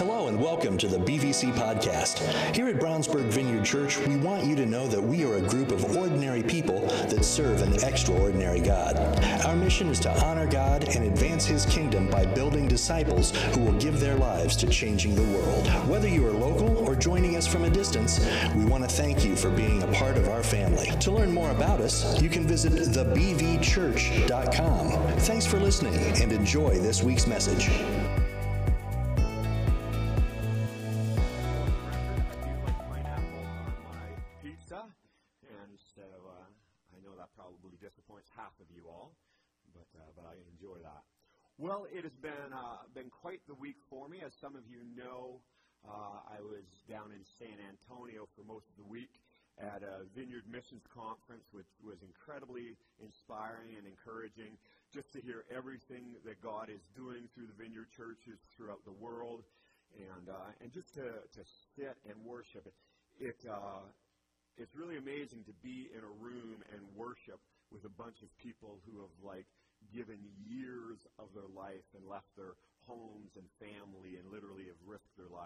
Hello and welcome to the BVC podcast. Here at Brownsburg Vineyard Church, we want you to know that we are a group of ordinary people that serve an extraordinary God. Our mission is to honor God and advance His kingdom by building disciples who will give their lives to changing the world. Whether you are local or joining us from a distance, we want to thank you for being a part of our family. To learn more about us, you can visit thebvchurch.com. Thanks for listening and enjoy this week's message.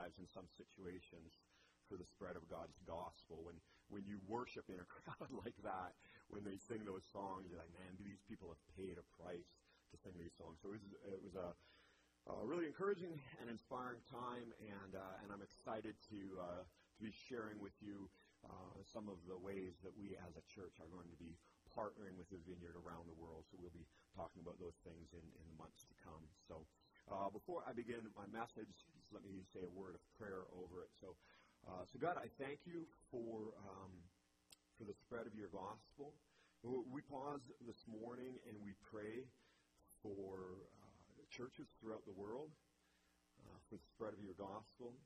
Lives in some situations for the spread of God's gospel. When when you worship in a crowd like that, when they sing those songs, you're like, man, these people have paid a price to sing these songs. So it was, it was a uh, really encouraging and inspiring time, and uh, and I'm excited to uh, to be sharing with you uh, some of the ways that we as a church are going to be partnering with the Vineyard around the world. So we'll be talking about those things in, in the months to come. So uh, before I begin my message, let me say a word of prayer over it. So uh, so God, I thank you for um, for the spread of your gospel. We pause this morning and we pray for churches throughout the world, uh, for the spread of your gospel.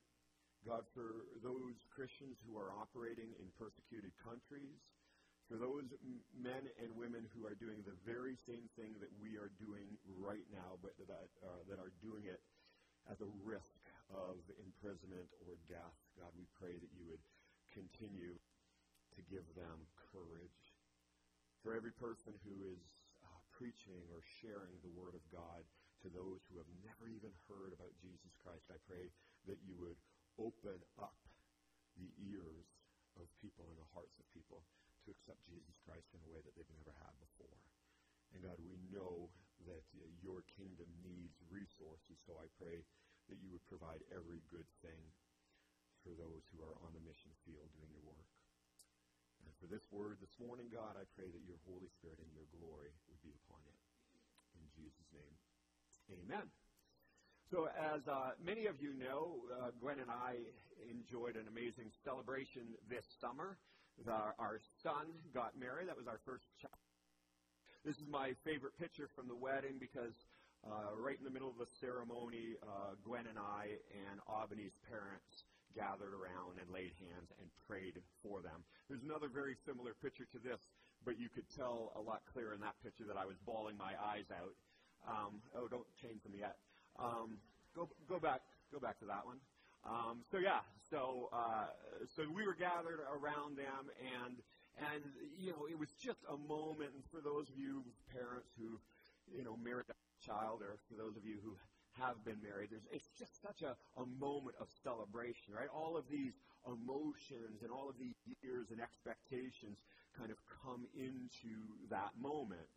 God, for those Christians who are operating in persecuted countries, for those men and women who are doing the very same thing that we are doing right now, but that, uh, that are doing it at the risk of imprisonment or death. God, we pray that you would continue to give them courage. For every person who is uh, preaching or sharing the Word of God, to those who have never even heard about Jesus Christ. I pray that you would open up the ears of people and the hearts of people to accept Jesus Christ in a way that they've never had before. And God, we know that uh, your kingdom needs resources, so I pray that you would provide every good thing for those who are on the mission field doing your work. And for this word this morning, God, I pray that your Holy Spirit and your glory would be upon it. In Jesus' name. Amen. So, as uh, many of you know, uh, Gwen and I enjoyed an amazing celebration this summer. Our, our son got married. That was our first child. This is my favorite picture from the wedding because uh, right in the middle of the ceremony, uh, Gwen and I and Albany's parents gathered around and laid hands and prayed for them. There's another very similar picture to this, but you could tell a lot clearer in that picture that I was bawling my eyes out um, oh, don't change them yet. Um, go go back go back to that one. Um, so yeah, so uh, so we were gathered around them, and and you know it was just a moment. And for those of you parents who you know married a child, or for those of you who have been married, there's it's just such a, a moment of celebration, right? All of these emotions and all of these years and expectations kind of come into that moment.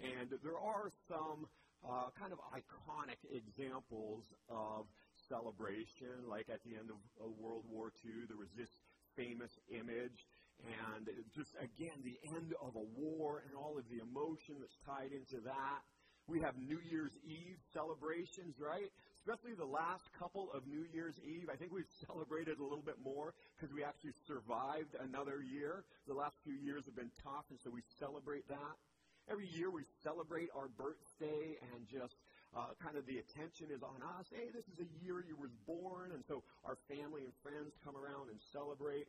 And there are some uh, kind of iconic examples of celebration, like at the end of, of World War II, there was this famous image, and just again, the end of a war and all of the emotion that's tied into that. We have New Year's Eve celebrations, right? Especially the last couple of New Year's Eve. I think we've celebrated a little bit more because we actually survived another year. The last few years have been tough, and so we celebrate that. Every year we celebrate our birthday and just uh, kind of the attention is on us. Hey, this is a year you were born, and so our family and friends come around and celebrate.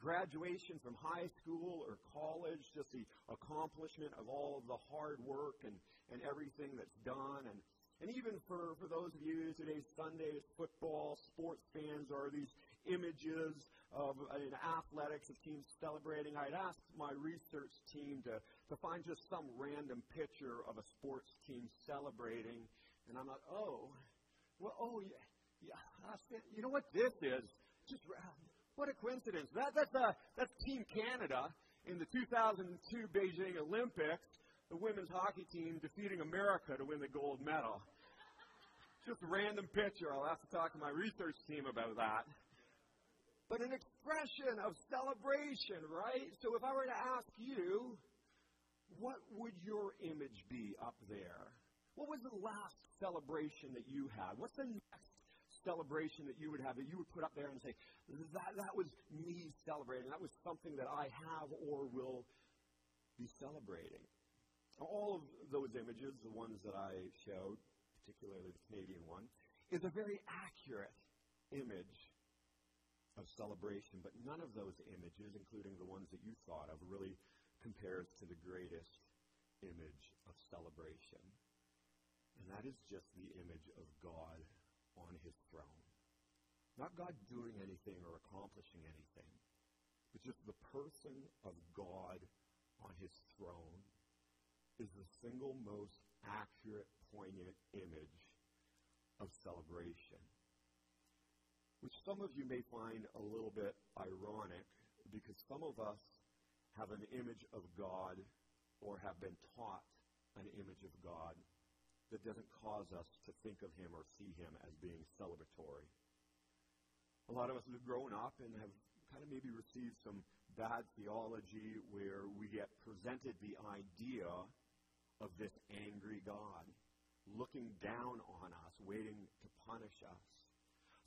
Graduation from high school or college, just the accomplishment of all of the hard work and, and everything that's done. And, and even for, for those of you, today's Sunday is football, sports fans are these images of in athletics of teams celebrating. I'd asked my research team to, to find just some random picture of a sports team celebrating, and I'm like, oh, well, oh, yeah. Yeah, you know what this is? Just what a coincidence. That, that's, uh, that's Team Canada in the 2002 Beijing Olympics, the women's hockey team defeating America to win the gold medal. Just a random picture. I'll have to talk to my research team about that. But an expression of celebration, right? So if I were to ask you, what would your image be up there? What was the last celebration that you had? What's the next celebration that you would have that you would put up there and say, that, that was me celebrating. That was something that I have or will be celebrating. All of those images, the ones that I showed, particularly the Canadian one, is a very accurate image of celebration, but none of those images, including the ones that you thought of, really compares to the greatest image of celebration. And that is just the image of God on his throne. Not God doing anything or accomplishing anything, but just the person of God on his throne is the single most accurate, poignant image of celebration. Which some of you may find a little bit ironic because some of us have an image of God or have been taught an image of God that doesn't cause us to think of him or see him as being celebratory. A lot of us have grown up and have kind of maybe received some bad theology where we get presented the idea of this angry God looking down on us, waiting to punish us.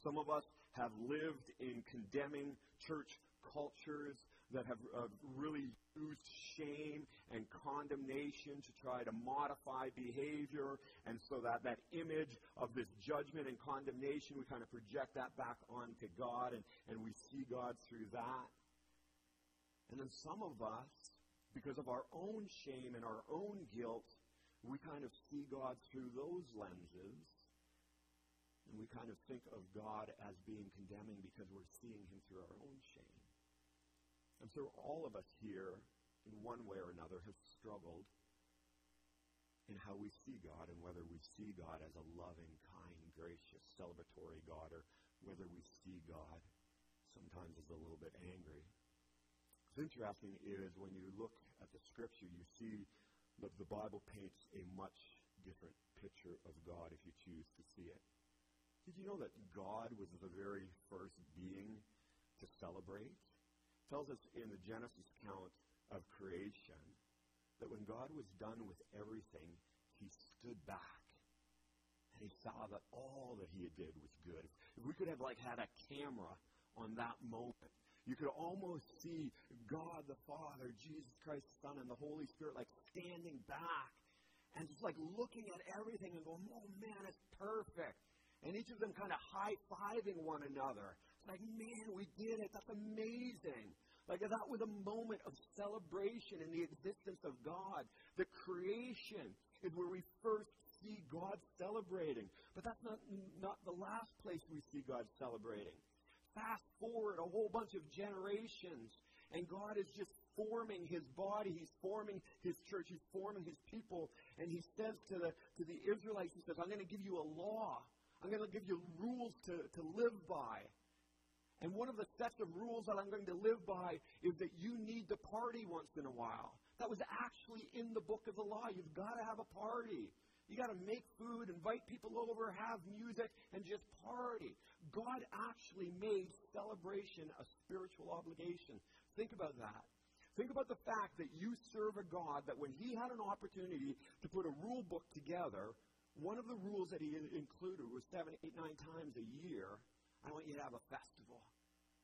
Some of us have lived in condemning church cultures that have uh, really used shame and condemnation to try to modify behavior. And so that, that image of this judgment and condemnation, we kind of project that back onto God and, and we see God through that. And then some of us, because of our own shame and our own guilt, we kind of see God through those lenses. And we kind of think of God as being condemning because we're seeing him through our own shame. And so all of us here, in one way or another, have struggled in how we see God and whether we see God as a loving, kind, gracious, celebratory God or whether we see God sometimes as a little bit angry. What's interesting is when you look at the scripture, you see that the Bible paints a much different picture of God if you choose to see it. Did you know that God was the very first being to celebrate? tells us in the Genesis account of creation that when God was done with everything, he stood back and he saw that all that he had did was good. If we could have like had a camera on that moment, you could almost see God the Father, Jesus Christ the Son, and the Holy Spirit like standing back and just like looking at everything and going, oh man, it's perfect. And each of them kind of high fiving one another. It's Like, man, we did it. That's amazing. Like that was a moment of celebration in the existence of God. The creation is where we first see God celebrating. But that's not, not the last place we see God celebrating. Fast forward a whole bunch of generations, and God is just forming his body. He's forming his church. He's forming his people. And he says to the, to the Israelites, he says, I'm going to give you a law. I'm going to give you rules to, to live by. And one of the sets of rules that I'm going to live by is that you need to party once in a while. That was actually in the book of the law. You've got to have a party. You got to make food, invite people over, have music, and just party. God actually made celebration a spiritual obligation. Think about that. Think about the fact that you serve a God that when he had an opportunity to put a rule book together, one of the rules that he included was seven, eight, nine times a year I want you to have a festival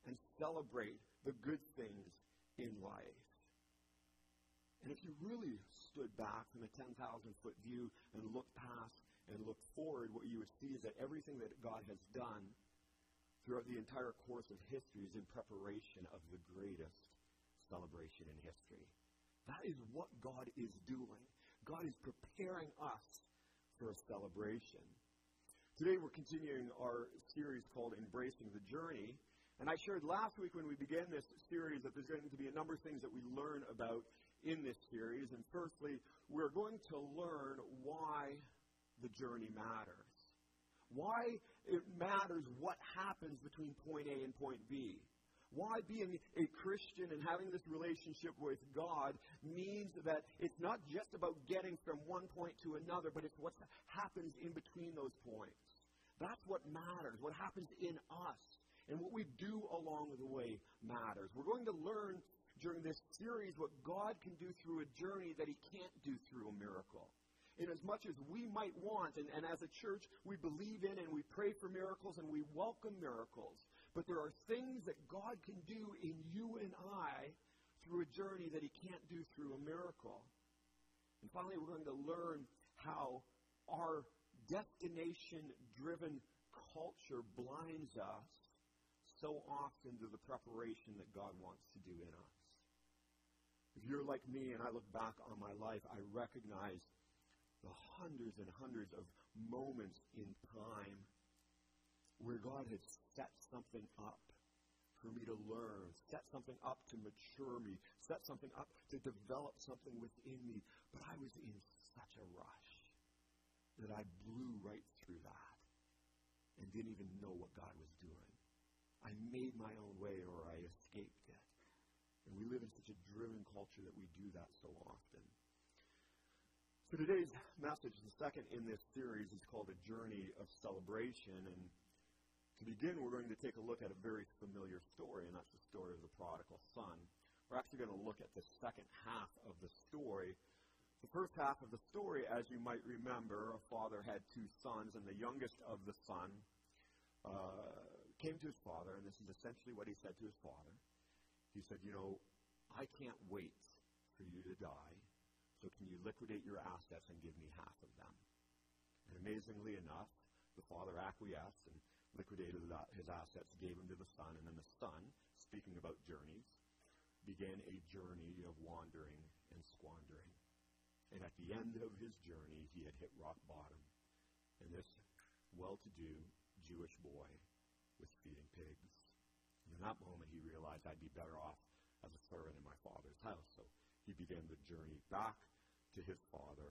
and celebrate the good things in life. And if you really stood back from a 10,000 foot view and looked past and looked forward, what you would see is that everything that God has done throughout the entire course of history is in preparation of the greatest celebration in history. That is what God is doing. God is preparing us for a celebration. Today we're continuing our series called Embracing the Journey. And I shared last week when we began this series that there's going to be a number of things that we learn about in this series. And firstly, we're going to learn why the journey matters. Why it matters what happens between point A and point B. Why being a Christian and having this relationship with God means that it's not just about getting from one point to another, but it's what happens in between those points. That's what matters, what happens in us. And what we do along the way matters. We're going to learn during this series what God can do through a journey that He can't do through a miracle in as much as we might want, and, and as a church, we believe in and we pray for miracles and we welcome miracles. But there are things that God can do in you and I through a journey that He can't do through a miracle. And finally, we're going to learn how our destination driven culture blinds us so often to the preparation that God wants to do in us. If you're like me and I look back on my life, I recognize the hundreds and hundreds of moments in time where God had set something up for me to learn, set something up to mature me, set something up to develop something within me. But I was in such a rush that I blew right through that and didn't even know what God was doing. I made my own way or I we live in such a driven culture that we do that so often. So today's message, the second in this series, is called A Journey of Celebration. And to begin, we're going to take a look at a very familiar story, and that's the story of the prodigal son. We're actually going to look at the second half of the story. The first half of the story, as you might remember, a father had two sons, and the youngest of the son uh, came to his father, and this is essentially what he said to his father. He said, You know, I can't wait for you to die so can you liquidate your assets and give me half of them? And amazingly enough, the father acquiesced and liquidated his assets, gave them to the son, and then the son, speaking about journeys, began a journey of wandering and squandering. And at the end of his journey, he had hit rock bottom. And this well-to-do Jewish boy was feeding pigs. And in that moment, he realized I'd be better off as a servant in my father's house. So he began the journey back to his father.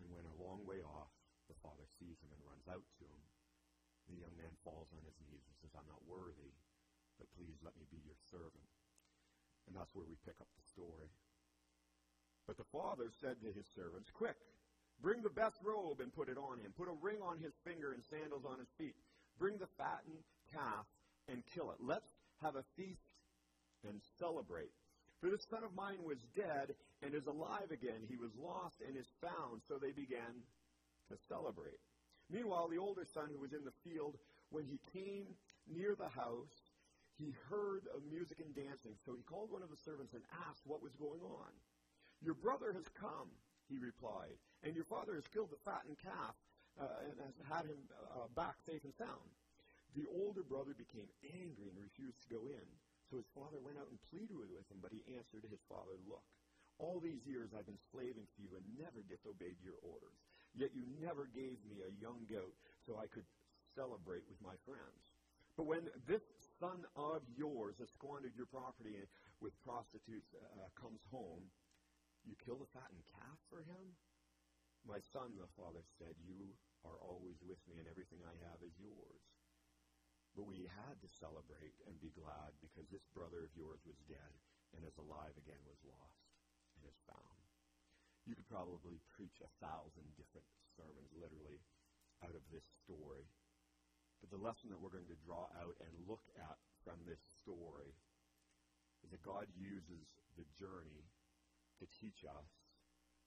And when a long way off, the father sees him and runs out to him. The young man falls on his knees and says, I'm not worthy, but please let me be your servant. And that's where we pick up the story. But the father said to his servants, Quick, bring the best robe and put it on him. Put a ring on his finger and sandals on his feet. Bring the fattened calf and kill it. Let's have a feast and celebrate. For this son of mine was dead and is alive again. He was lost and is found. So they began to celebrate. Meanwhile, the older son who was in the field, when he came near the house, he heard of music and dancing. So he called one of the servants and asked what was going on. Your brother has come, he replied, and your father has killed the fattened calf uh, and has had him uh, back safe and sound. The older brother became angry and refused to go in. So his father went out and pleaded with him, but he answered his father, Look, all these years I've been slaving for you and never disobeyed your orders. Yet you never gave me a young goat so I could celebrate with my friends. But when this son of yours has squandered your property with prostitutes uh, comes home, you kill the fattened calf for him? My son, the father said, You are always with me, and everything I have is yours. But we had to celebrate and be glad because this brother of yours was dead and is alive again, was lost and is found. You could probably preach a thousand different sermons, literally, out of this story. But the lesson that we're going to draw out and look at from this story is that God uses the journey to teach us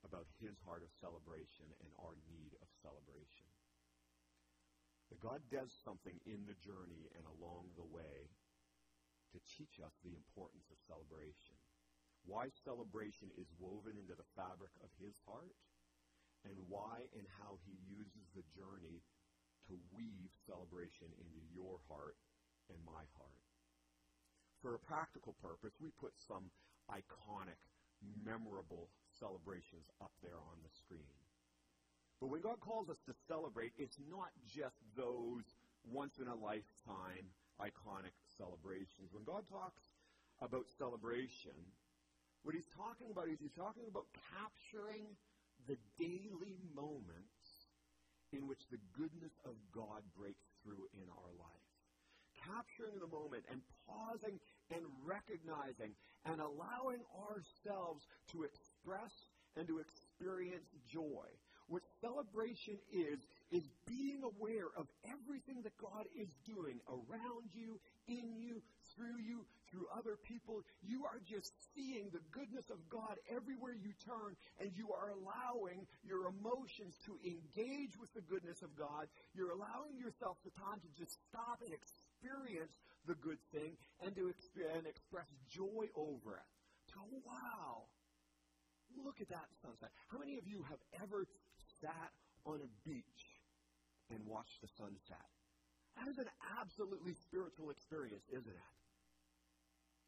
about his heart of celebration and our need of celebration. That God does something in the journey and along the way to teach us the importance of celebration. Why celebration is woven into the fabric of his heart, and why and how he uses the journey to weave celebration into your heart and my heart. For a practical purpose, we put some iconic, memorable celebrations up there on the screen. But when God calls us to celebrate, it's not just those once in a lifetime iconic celebrations. When God talks about celebration, what he's talking about is he's talking about capturing the daily moments in which the goodness of God breaks through in our life. Capturing the moment and pausing and recognizing and allowing ourselves to express and to experience joy. What celebration is, is being aware of everything that God is doing around you, in you, through you, through other people. You are just seeing the goodness of God everywhere you turn, and you are allowing your emotions to engage with the goodness of God. You're allowing yourself the time to just stop and experience the good thing and to and express joy over it. So, wow, look at that sunset. How many of you have ever sat on a beach and watched the sunset. That is an absolutely spiritual experience, isn't it?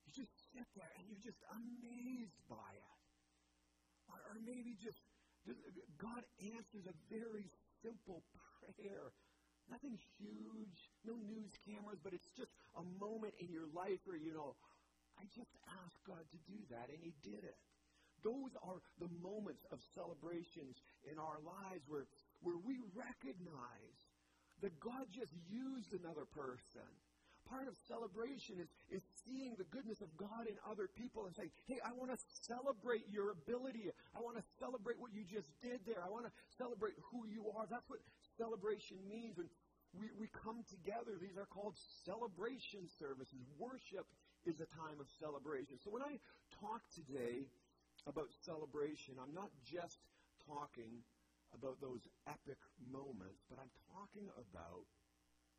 You just sit there and you're just amazed by it. Or, or maybe just, just, God answers a very simple prayer. Nothing huge, no news cameras, but it's just a moment in your life where, you know, I just asked God to do that, and He did it. Those are the moments of celebrations in our lives where, where we recognize that God just used another person. Part of celebration is, is seeing the goodness of God in other people and saying, hey, I want to celebrate your ability. I want to celebrate what you just did there. I want to celebrate who you are. That's what celebration means. When we, we come together, these are called celebration services. Worship is a time of celebration. So when I talk today about celebration, I'm not just talking about those epic moments, but I'm talking about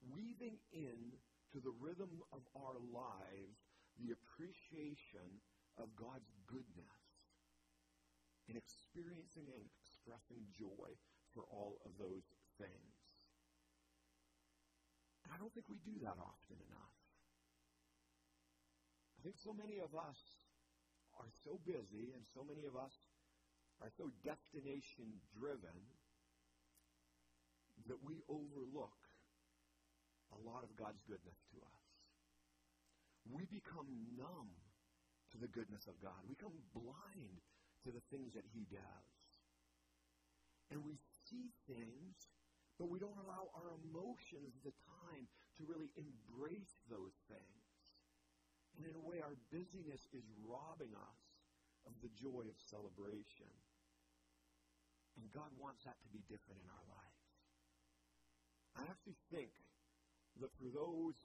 weaving in to the rhythm of our lives the appreciation of God's goodness and experiencing and expressing joy for all of those things. I don't think we do that often enough. I think so many of us are so busy and so many of us are so destination driven that we overlook a lot of God's goodness to us. We become numb to the goodness of God. We become blind to the things that He does. And we see things, but we don't allow our emotions the time to really embrace those things. And in a way, our busyness is robbing us of the joy of celebration. And God wants that to be different in our lives. I actually think that for those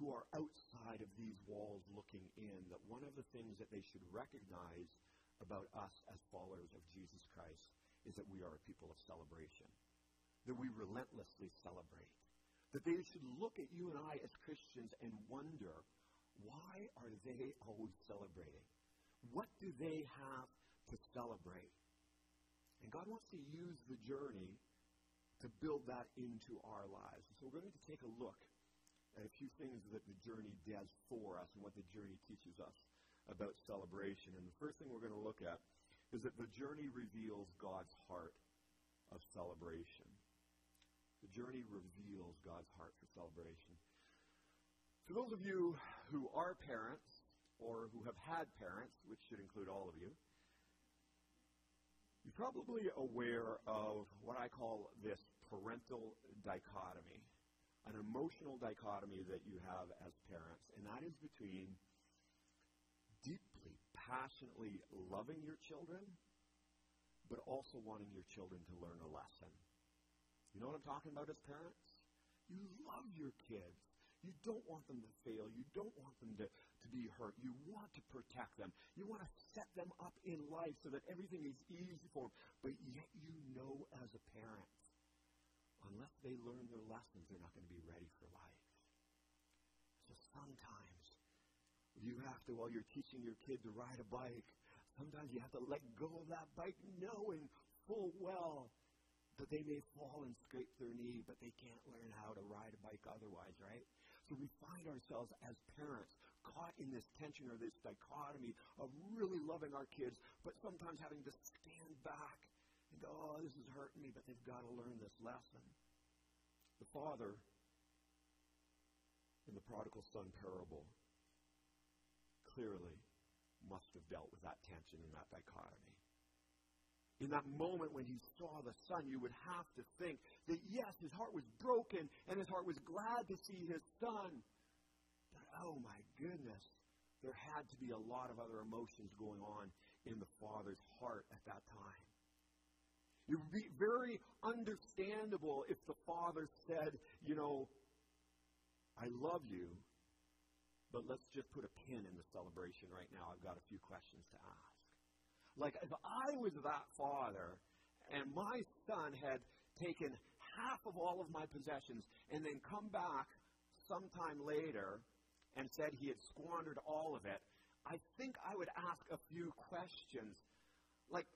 who are outside of these walls looking in, that one of the things that they should recognize about us as followers of Jesus Christ is that we are a people of celebration, that we relentlessly celebrate, that they should look at you and I as Christians and wonder why are they always celebrating? What do they have to celebrate? And God wants to use the journey to build that into our lives. So we're going to take a look at a few things that the journey does for us and what the journey teaches us about celebration. And the first thing we're going to look at is that the journey reveals God's heart of celebration. The journey reveals God's heart for celebration. For those of you who are parents or who have had parents, which should include all of you, you're probably aware of what I call this parental dichotomy, an emotional dichotomy that you have as parents, and that is between deeply, passionately loving your children, but also wanting your children to learn a lesson. You know what I'm talking about as parents? You love your kids. You don't want them to fail. You don't want them to, to be hurt. You want to protect them. You want to set them up in life so that everything is easy for them. But yet you know as a parent, unless they learn their lessons, they're not going to be ready for life. So sometimes you have to, while you're teaching your kid to ride a bike, sometimes you have to let go of that bike knowing full well that they may fall and scrape their knee, but they can't learn how to ride a bike otherwise, right? So we find ourselves as parents caught in this tension or this dichotomy of really loving our kids, but sometimes having to stand back and go, oh, this is hurting me, but they've got to learn this lesson. The father in the prodigal son parable clearly must have dealt with that tension and that dichotomy. In that moment when he saw the son, you would have to think that yes, his heart was broken and his heart was glad to see his son. But oh my goodness, there had to be a lot of other emotions going on in the father's heart at that time. It would be very understandable if the father said, you know, I love you, but let's just put a pin in the celebration right now. I've got a few questions to ask. Like, if I was that father and my son had taken half of all of my possessions and then come back sometime later and said he had squandered all of it, I think I would ask a few questions. Like,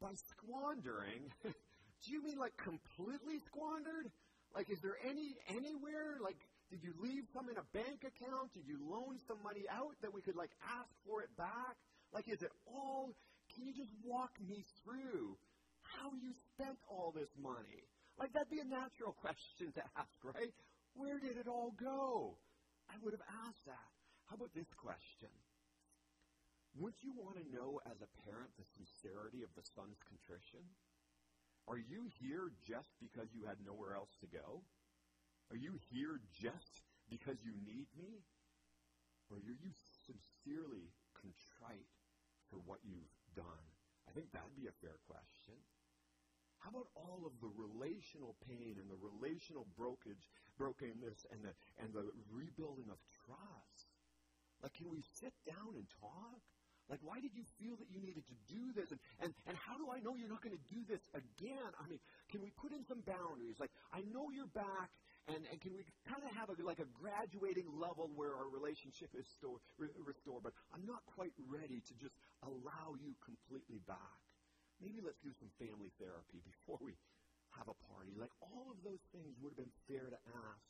by squandering, do you mean like completely squandered? Like, is there any anywhere? Like, did you leave some in a bank account? Did you loan some money out that we could like ask for it back? Like, is it all? Can you just walk me through how you spent all this money? Like, that'd be a natural question to ask, right? Where did it all go? I would have asked that. How about this question? Wouldn't you want to know as a parent the sincerity of the son's contrition? Are you here just because you had nowhere else to go? Are you here just because you need me? Or are you sincerely contrite for what you've done? I think that'd be a fair question. How about all of the relational pain and the relational brokage, brokenness and the, and the rebuilding of trust? Like, can we sit down and talk? Like, why did you feel that you needed to do this? And, and, and how do I know you're not going to do this again? I mean, can we put in some boundaries? Like, I know you're back, and, and can we kind of have a, like a graduating level where our relationship is store, re- restored? But I'm not quite ready to just allow you completely back. Maybe let's do some family therapy before we have a party. Like, all of those things would have been fair to ask.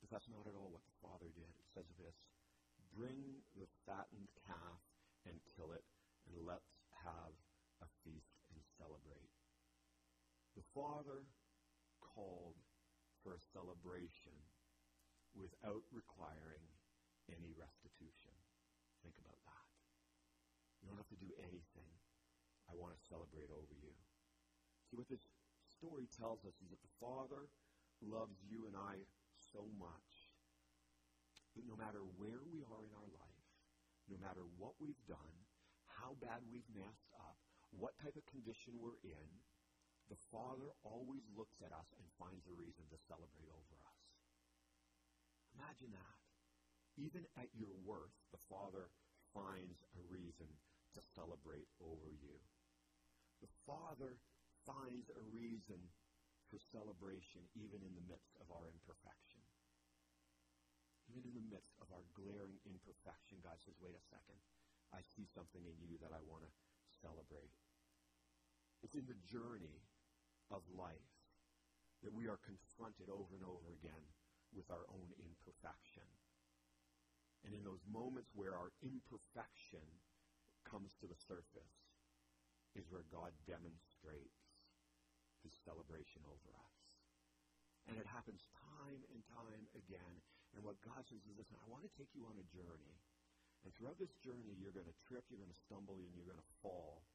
But that's not at all what the Father did. It says this Bring the fattened calf and kill it, and let's have a feast and celebrate. The Father called for a celebration without requiring any restitution. Think about that. You don't have to do anything. I want to celebrate over you. See, what this story tells us is that the Father loves you and I so much that no matter where we are in our life, no matter what we've done, how bad we've messed up, what type of condition we're in, the Father always looks at us and finds a reason to celebrate over us. Imagine that. Even at your worst, the Father finds a reason to celebrate over you. The Father finds a reason for celebration even in the midst of our imperfection even in the midst of our glaring imperfection, God says, wait a second. I see something in you that I want to celebrate. It's in the journey of life that we are confronted over and over again with our own imperfection. And in those moments where our imperfection comes to the surface is where God demonstrates his celebration over us. And it happens time and time again. And what God says is, listen, I want to take you on a journey. And throughout this journey, you're going to trip, you're going to stumble, and you're going to fall.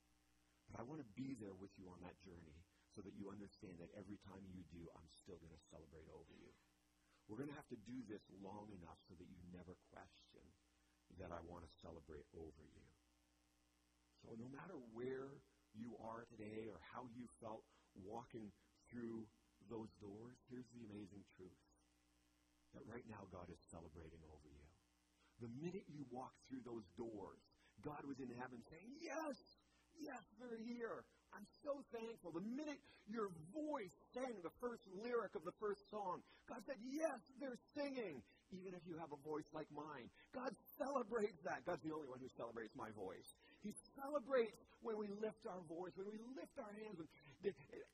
But I want to be there with you on that journey so that you understand that every time you do, I'm still going to celebrate over you. We're going to have to do this long enough so that you never question that I want to celebrate over you. So no matter where you are today or how you felt walking through those doors, here's the amazing truth that right now God is celebrating over you. The minute you walk through those doors, God was in heaven saying, Yes, yes, they're here. I'm so thankful. The minute your voice sang the first lyric of the first song, God said, Yes, they're singing, even if you have a voice like mine. God celebrates that. God's the only one who celebrates my voice. He celebrates when we lift our voice, when we lift our hands.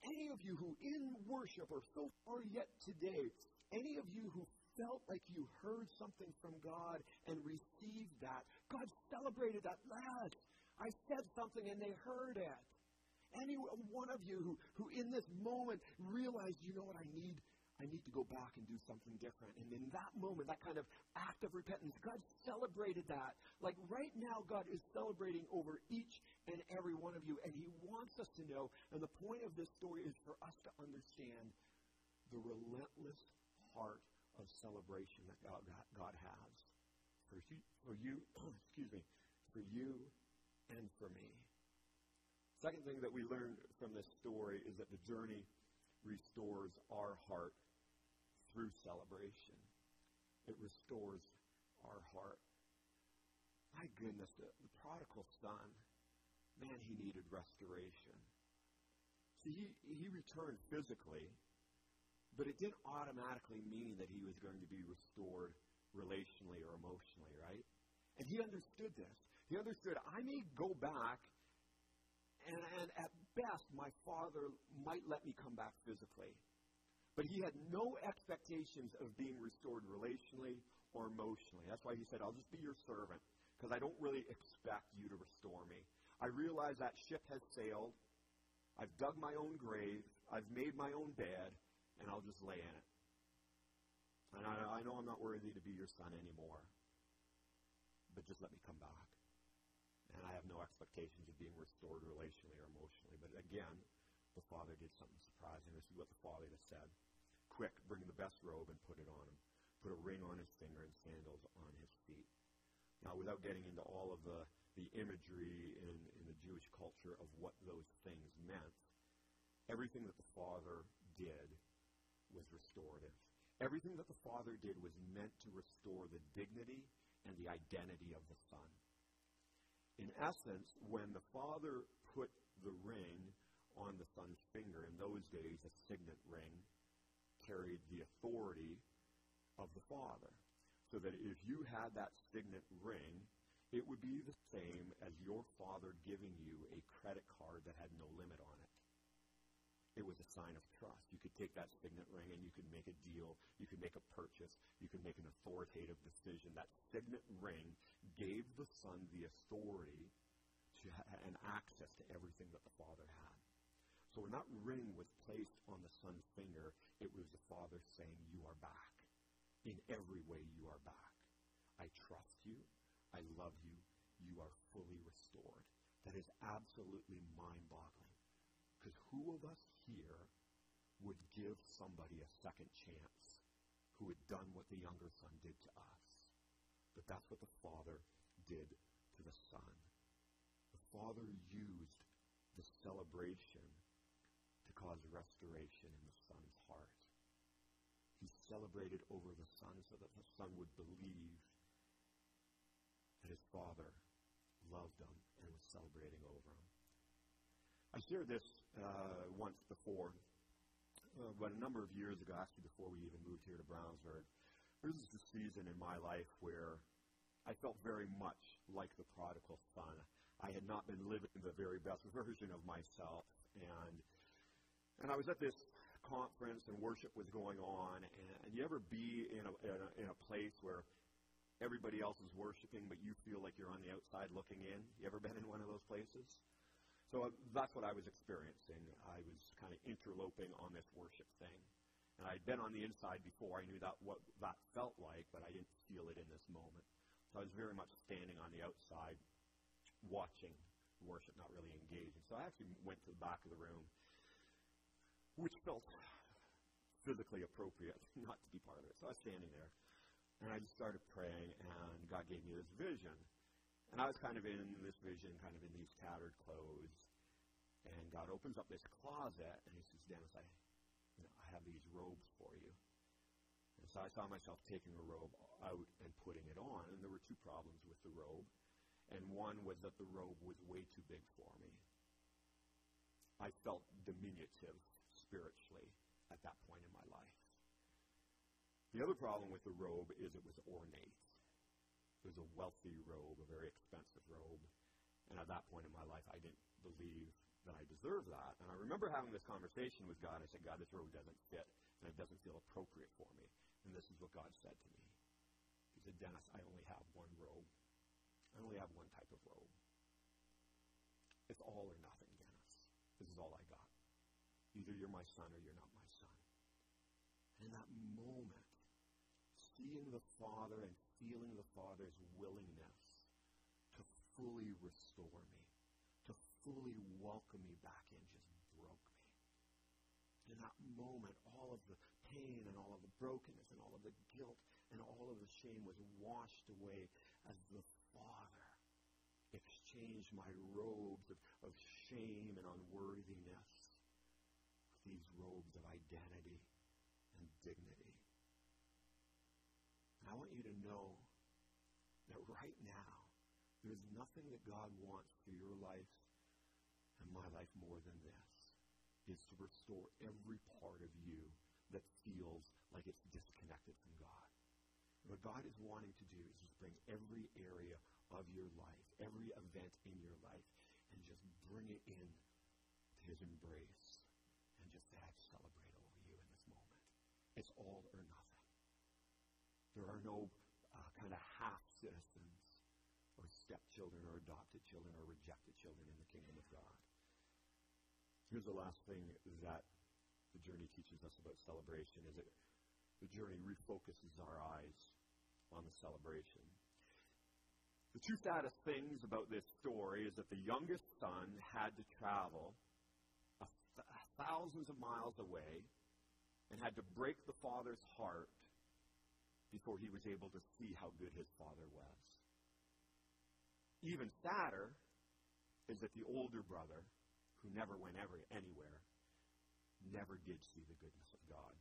Any of you who in worship or so far yet today, any of you who felt like you heard something from God and received that. God celebrated that. Yes, I said something and they heard it. Any one of you who, who in this moment realized, you know what, I need I need to go back and do something different. And in that moment, that kind of act of repentance, God celebrated that. Like right now, God is celebrating over each and every one of you. And He wants us to know, and the point of this story is for us to understand the relentless heart of celebration that God, God has for you, for you excuse me, for you and for me. Second thing that we learned from this story is that the journey restores our heart through celebration. It restores our heart. My goodness, the, the prodigal son, man, he needed restoration. See, he, he returned physically, but it didn't automatically mean that he was going to be restored relationally or emotionally, right? And he understood this. He understood I may go back, and, and at best, my father might let me come back physically. But he had no expectations of being restored relationally or emotionally. That's why he said, I'll just be your servant, because I don't really expect you to restore me. I realize that ship has sailed. I've dug my own grave. I've made my own bed, and I'll just lay in it. And I, I know I'm not worthy to be your son anymore. But just let me come back. And I have no expectations of being restored relationally or emotionally. But again, the father did something surprising. This is what the father has said. Quick, bring the best robe and put it on him. Put a ring on his finger and sandals on his feet. Now, without getting into all of the, the imagery in, in the Jewish culture of what those things meant, everything that the father did was restorative. Everything that the Father did was meant to restore the dignity and the identity of the Son. In essence, when the Father put the ring on the Son's finger, in those days, a signet ring carried the authority of the Father. So that if you had that signet ring, it would be the same as your Father giving you a credit card that had no limit on it it was a sign of trust. You could take that signet ring and you could make a deal. You could make a purchase. You could make an authoritative decision. That signet ring gave the Son the authority to ha- and access to everything that the Father had. So when that ring was placed on the Son's finger, it was the Father saying, You are back. In every way, you are back. I trust you. I love you. You are fully restored. That is absolutely mind boggling. Because who of us here would give somebody a second chance who had done what the younger son did to us. But that's what the Father did to the Son. The Father used the celebration to cause restoration in the Son's heart. He celebrated over the Son so that the Son would believe that his Father loved him and was celebrating over him. I shared this uh, once before, uh, but a number of years ago, actually before we even moved here to Brownsburg, there was a season in my life where I felt very much like the prodigal son. I had not been living the very best version of myself, and and I was at this conference and worship was going on, and, and you ever be in a, in a in a place where everybody else is worshiping, but you feel like you're on the outside looking in? You ever been in one of those places? So uh, that's what I was experiencing. I was kind of interloping on this worship thing. And I'd been on the inside before. I knew that what that felt like, but I didn't feel it in this moment. So I was very much standing on the outside, watching worship, not really engaging. So I actually went to the back of the room, which felt physically appropriate not to be part of it. So I was standing there, and I just started praying, and God gave me this vision. And I was kind of in this vision, kind of in these tattered clothes. And God opens up this closet, and He says, Denis, I, you know, I have these robes for you. And so I saw myself taking a robe out and putting it on. And there were two problems with the robe. And one was that the robe was way too big for me. I felt diminutive spiritually at that point in my life. The other problem with the robe is it was ornate. It was a wealthy robe, a very expensive robe. And at that point in my life, I didn't believe that I deserved that. And I remember having this conversation with God. I said, God, this robe doesn't fit, and it doesn't feel appropriate for me. And this is what God said to me. He said, Denis, I only have only have one type of robe. It's all or nothing, Denis. This is all I got. Either you're my son or you're not my son. And in that moment, seeing the Father and feeling the Father's willingness to fully restore me, to fully welcome me back in just broke me. In that moment, all of the pain and all of the brokenness and all of the guilt and all of the shame was washed away as the exchanged my robes of, of shame and unworthiness with these robes of identity and dignity. And I want you to know that right now, there's nothing that God wants for your life and my life more than this, is to restore every part of you that feels like it's disconnected from God. What God is wanting to do is just bring every area of your life, every event in your life, and just bring it in to his embrace and just I celebrate over you in this moment. It's all or nothing. There are no uh, kind of half citizens or stepchildren or adopted children or rejected children in the kingdom of God. Here's the last thing that the journey teaches us about celebration is that the journey refocuses our eyes on the celebration. The two saddest things about this story is that the youngest son had to travel thousands of miles away and had to break the father's heart before he was able to see how good his father was. Even sadder is that the older brother, who never went ever, anywhere, never did see the goodness of God.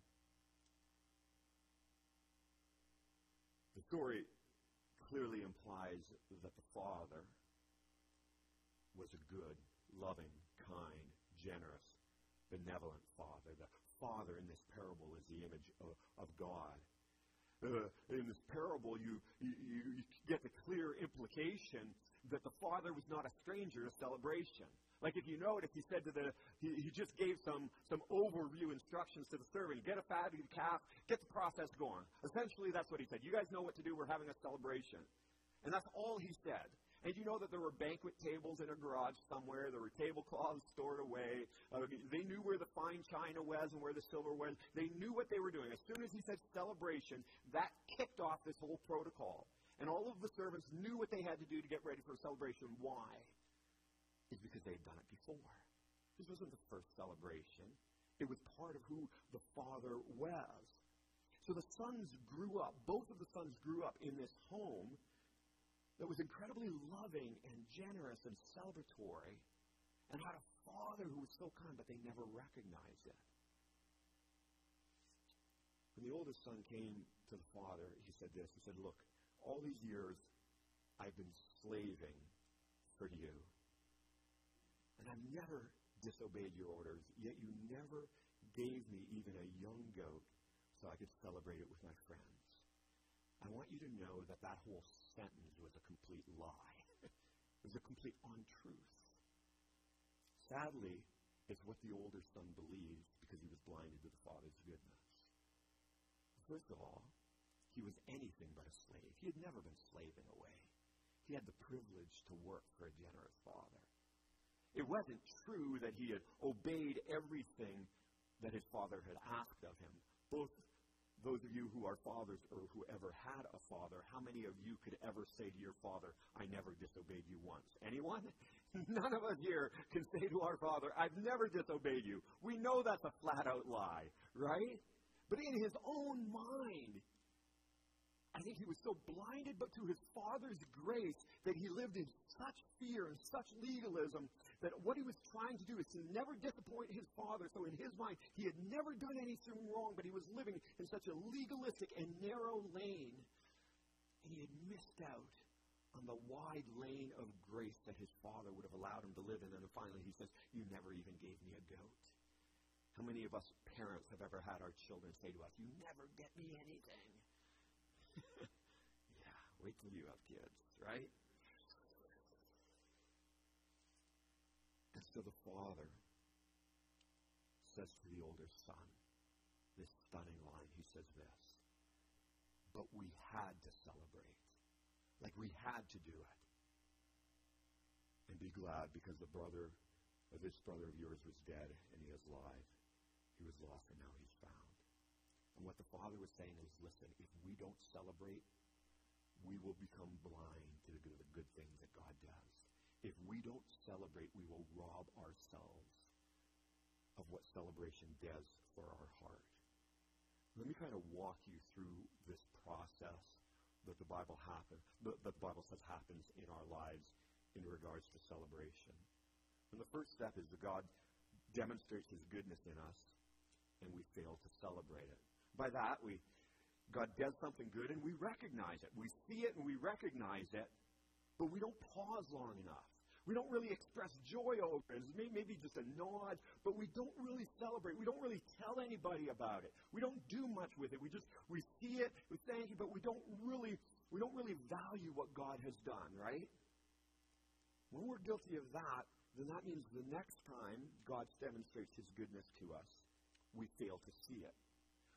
The story clearly implies that the father was a good, loving, kind, generous, benevolent father. The father in this parable is the image of, of God. Uh, in this parable, you, you, you get the clear implication that the father was not a stranger to celebration. Like if you notice, he said to the, he, he just gave some, some overview instructions to the servant. Get a fatted calf, get the process going. Essentially, that's what he said. You guys know what to do. We're having a celebration. And that's all he said. And you know that there were banquet tables in a garage somewhere. There were tablecloths stored away. Uh, they knew where the fine china was and where the silver was. They knew what they were doing. As soon as he said celebration, that kicked off this whole protocol. And all of the servants knew what they had to do to get ready for a celebration. Why? Is because they had done it before. This wasn't the first celebration. It was part of who the Father was. So the sons grew up, both of the sons grew up in this home that was incredibly loving and generous and celebratory and had a father who was so kind, but they never recognized it. When the oldest son came to the father, he said this. He said, Look, all these years I've been slaving for you. And I've never disobeyed your orders, yet you never gave me even a young goat so I could celebrate it with my friends. I want you to know that that whole sentence was a complete lie. it was a complete untruth. Sadly, it's what the older son believed because he was blinded to the father's goodness. First of all, he was anything but a slave. He had never been slaving away. He had the privilege to work for a generous father. It wasn't true that he had obeyed everything that his father had asked of him. Both those of you who are fathers or who ever had a father, how many of you could ever say to your father, I never disobeyed you once? Anyone? None of us here can say to our father, I've never disobeyed you. We know that's a flat out lie, right? But in his own mind, I think he was so blinded but to his father's grace that he lived in such fear and such legalism that what he was trying to do is to never disappoint his father. So in his mind, he had never done anything wrong, but he was living in such a legalistic and narrow lane. And he had missed out on the wide lane of grace that his father would have allowed him to live in. And then finally he says, You never even gave me a goat. How many of us parents have ever had our children say to us, You never get me anything? yeah, wait till you have kids, right? So the father says to the older son, this stunning line, he says this, but we had to celebrate. Like we had to do it. And be glad because the brother of this brother of yours was dead and he is alive. He was lost and now he's found. And what the Father was saying is, listen, if we don't celebrate, we will become blind to the good, the good things that God does. If we don't celebrate, we will rob ourselves of what celebration does for our heart. Let me kind of walk you through this process that the Bible happen, that the Bible says happens in our lives in regards to celebration. And the first step is that God demonstrates his goodness in us and we fail to celebrate it. By that we God does something good and we recognize it. We see it and we recognize it, but we don't pause long enough. We don't really express joy over it. It's maybe just a nod, but we don't really celebrate. We don't really tell anybody about it. We don't do much with it. We just we see it, we thank you, but we don't really we don't really value what God has done, right? When we're guilty of that, then that means the next time God demonstrates his goodness to us, we fail to see it.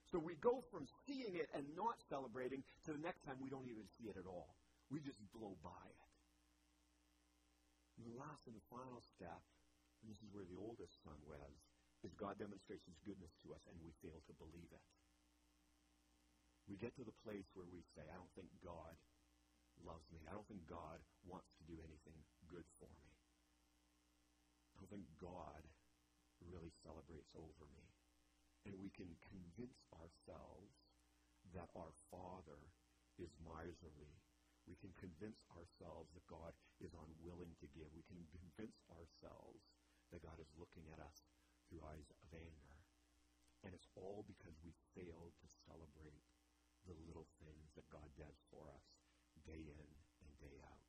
So we go from seeing it and not celebrating to the next time we don't even see it at all. We just blow by it. And the last and the final step, and this is where the oldest son was, is God demonstrates his goodness to us and we fail to believe it. We get to the place where we say, I don't think God loves me. I don't think God wants to do anything good for me. I don't think God really celebrates over me. And we can convince ourselves that our Father is miserly we can convince ourselves that God is unwilling to give. We can convince ourselves that God is looking at us through eyes of anger. And it's all because we failed to celebrate the little things that God does for us day in and day out.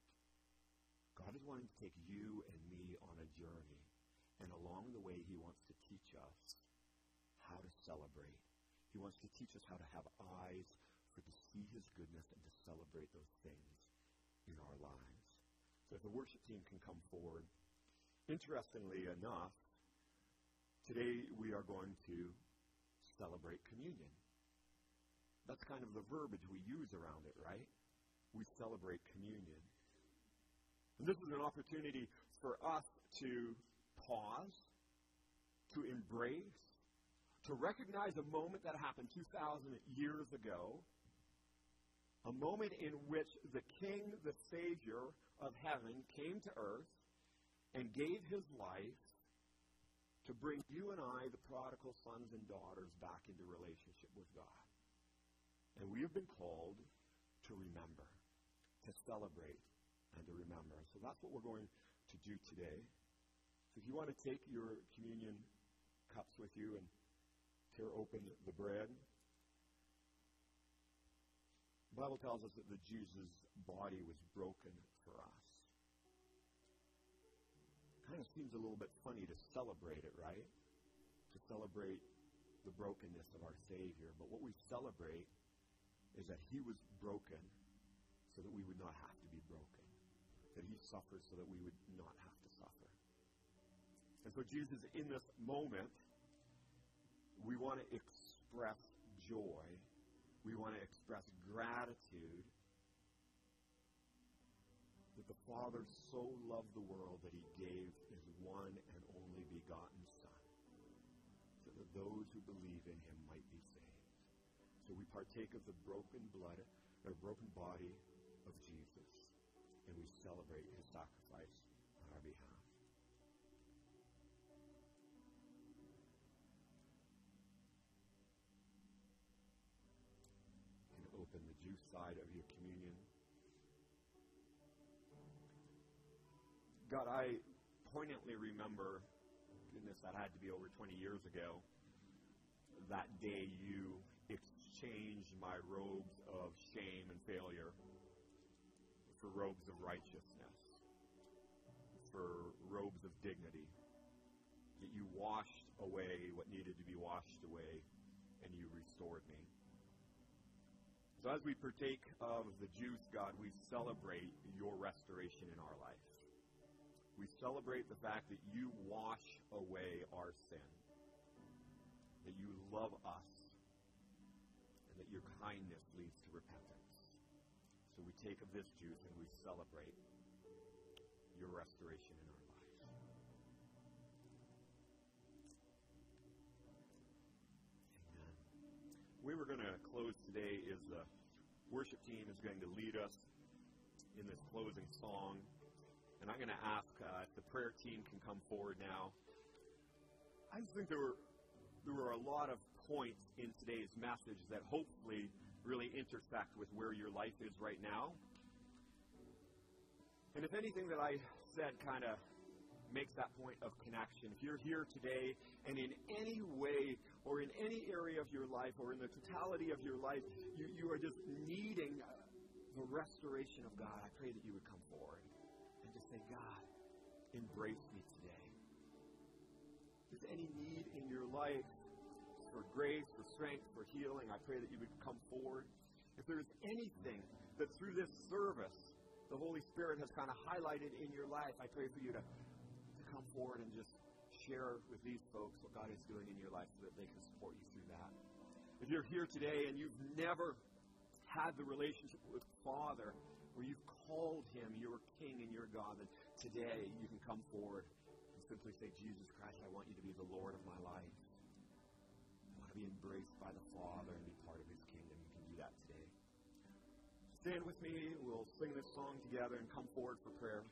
God is wanting to take you and me on a journey. And along the way, he wants to teach us how to celebrate. He wants to teach us how to have eyes for to see his goodness and to celebrate those things in our lives. So if the worship team can come forward. Interestingly enough, today we are going to celebrate communion. That's kind of the verbiage we use around it, right? We celebrate communion. And this is an opportunity for us to pause, to embrace, to recognize a moment that happened 2,000 years ago a moment in which the King, the Savior of heaven, came to earth and gave his life to bring you and I, the prodigal sons and daughters, back into relationship with God. And we have been called to remember, to celebrate, and to remember. So that's what we're going to do today. So if you want to take your communion cups with you and tear open the bread, Bible tells us that the Jesus' body was broken for us. Kind of seems a little bit funny to celebrate it, right? To celebrate the brokenness of our Savior. But what we celebrate is that He was broken so that we would not have to be broken. That He suffered so that we would not have to suffer. And so, Jesus, in this moment, we want to express joy we want to express gratitude that the Father so loved the world that he gave his one and only begotten Son, so that those who believe in him might be saved. So we partake of the broken blood, or broken body of Jesus, and we celebrate his sacrifice on our behalf. Side of your communion. God, I poignantly remember, goodness, that had to be over 20 years ago, that day you exchanged my robes of shame and failure for robes of righteousness, for robes of dignity. That you washed away what needed to be washed away, and you restored me. So as we partake of the juice, God, we celebrate your restoration in our life. We celebrate the fact that you wash away our sin, that you love us, and that your kindness leads to repentance. So we take of this juice and we celebrate your restoration in our lives. We were going to close today is the worship team is going to lead us in this closing song. And I'm going to ask uh, if the prayer team can come forward now. I just think there were there were a lot of points in today's message that hopefully really intersect with where your life is right now. And if anything that I said kind of makes that point of connection, if you're here today and in any way or in any area of your life or in the totality of your life, you, you are just needing uh, the restoration of God, I pray that you would come forward and just say, God, embrace me today. If there's any need in your life for grace, for strength, for healing, I pray that you would come forward. If there's anything that through this service the Holy Spirit has kind of highlighted in your life, I pray for you to, to come forward and just share with these folks what God is doing in your life so that they can support you through that. If you're here today and you've never had the relationship with Father where you've called him your King and your God, then today you can come forward and simply say, Jesus Christ, I want you to be the Lord of my life. I want to be embraced by the Father and be part of his kingdom. You can do that today. Stand with me. We'll sing this song together and come forward for prayer.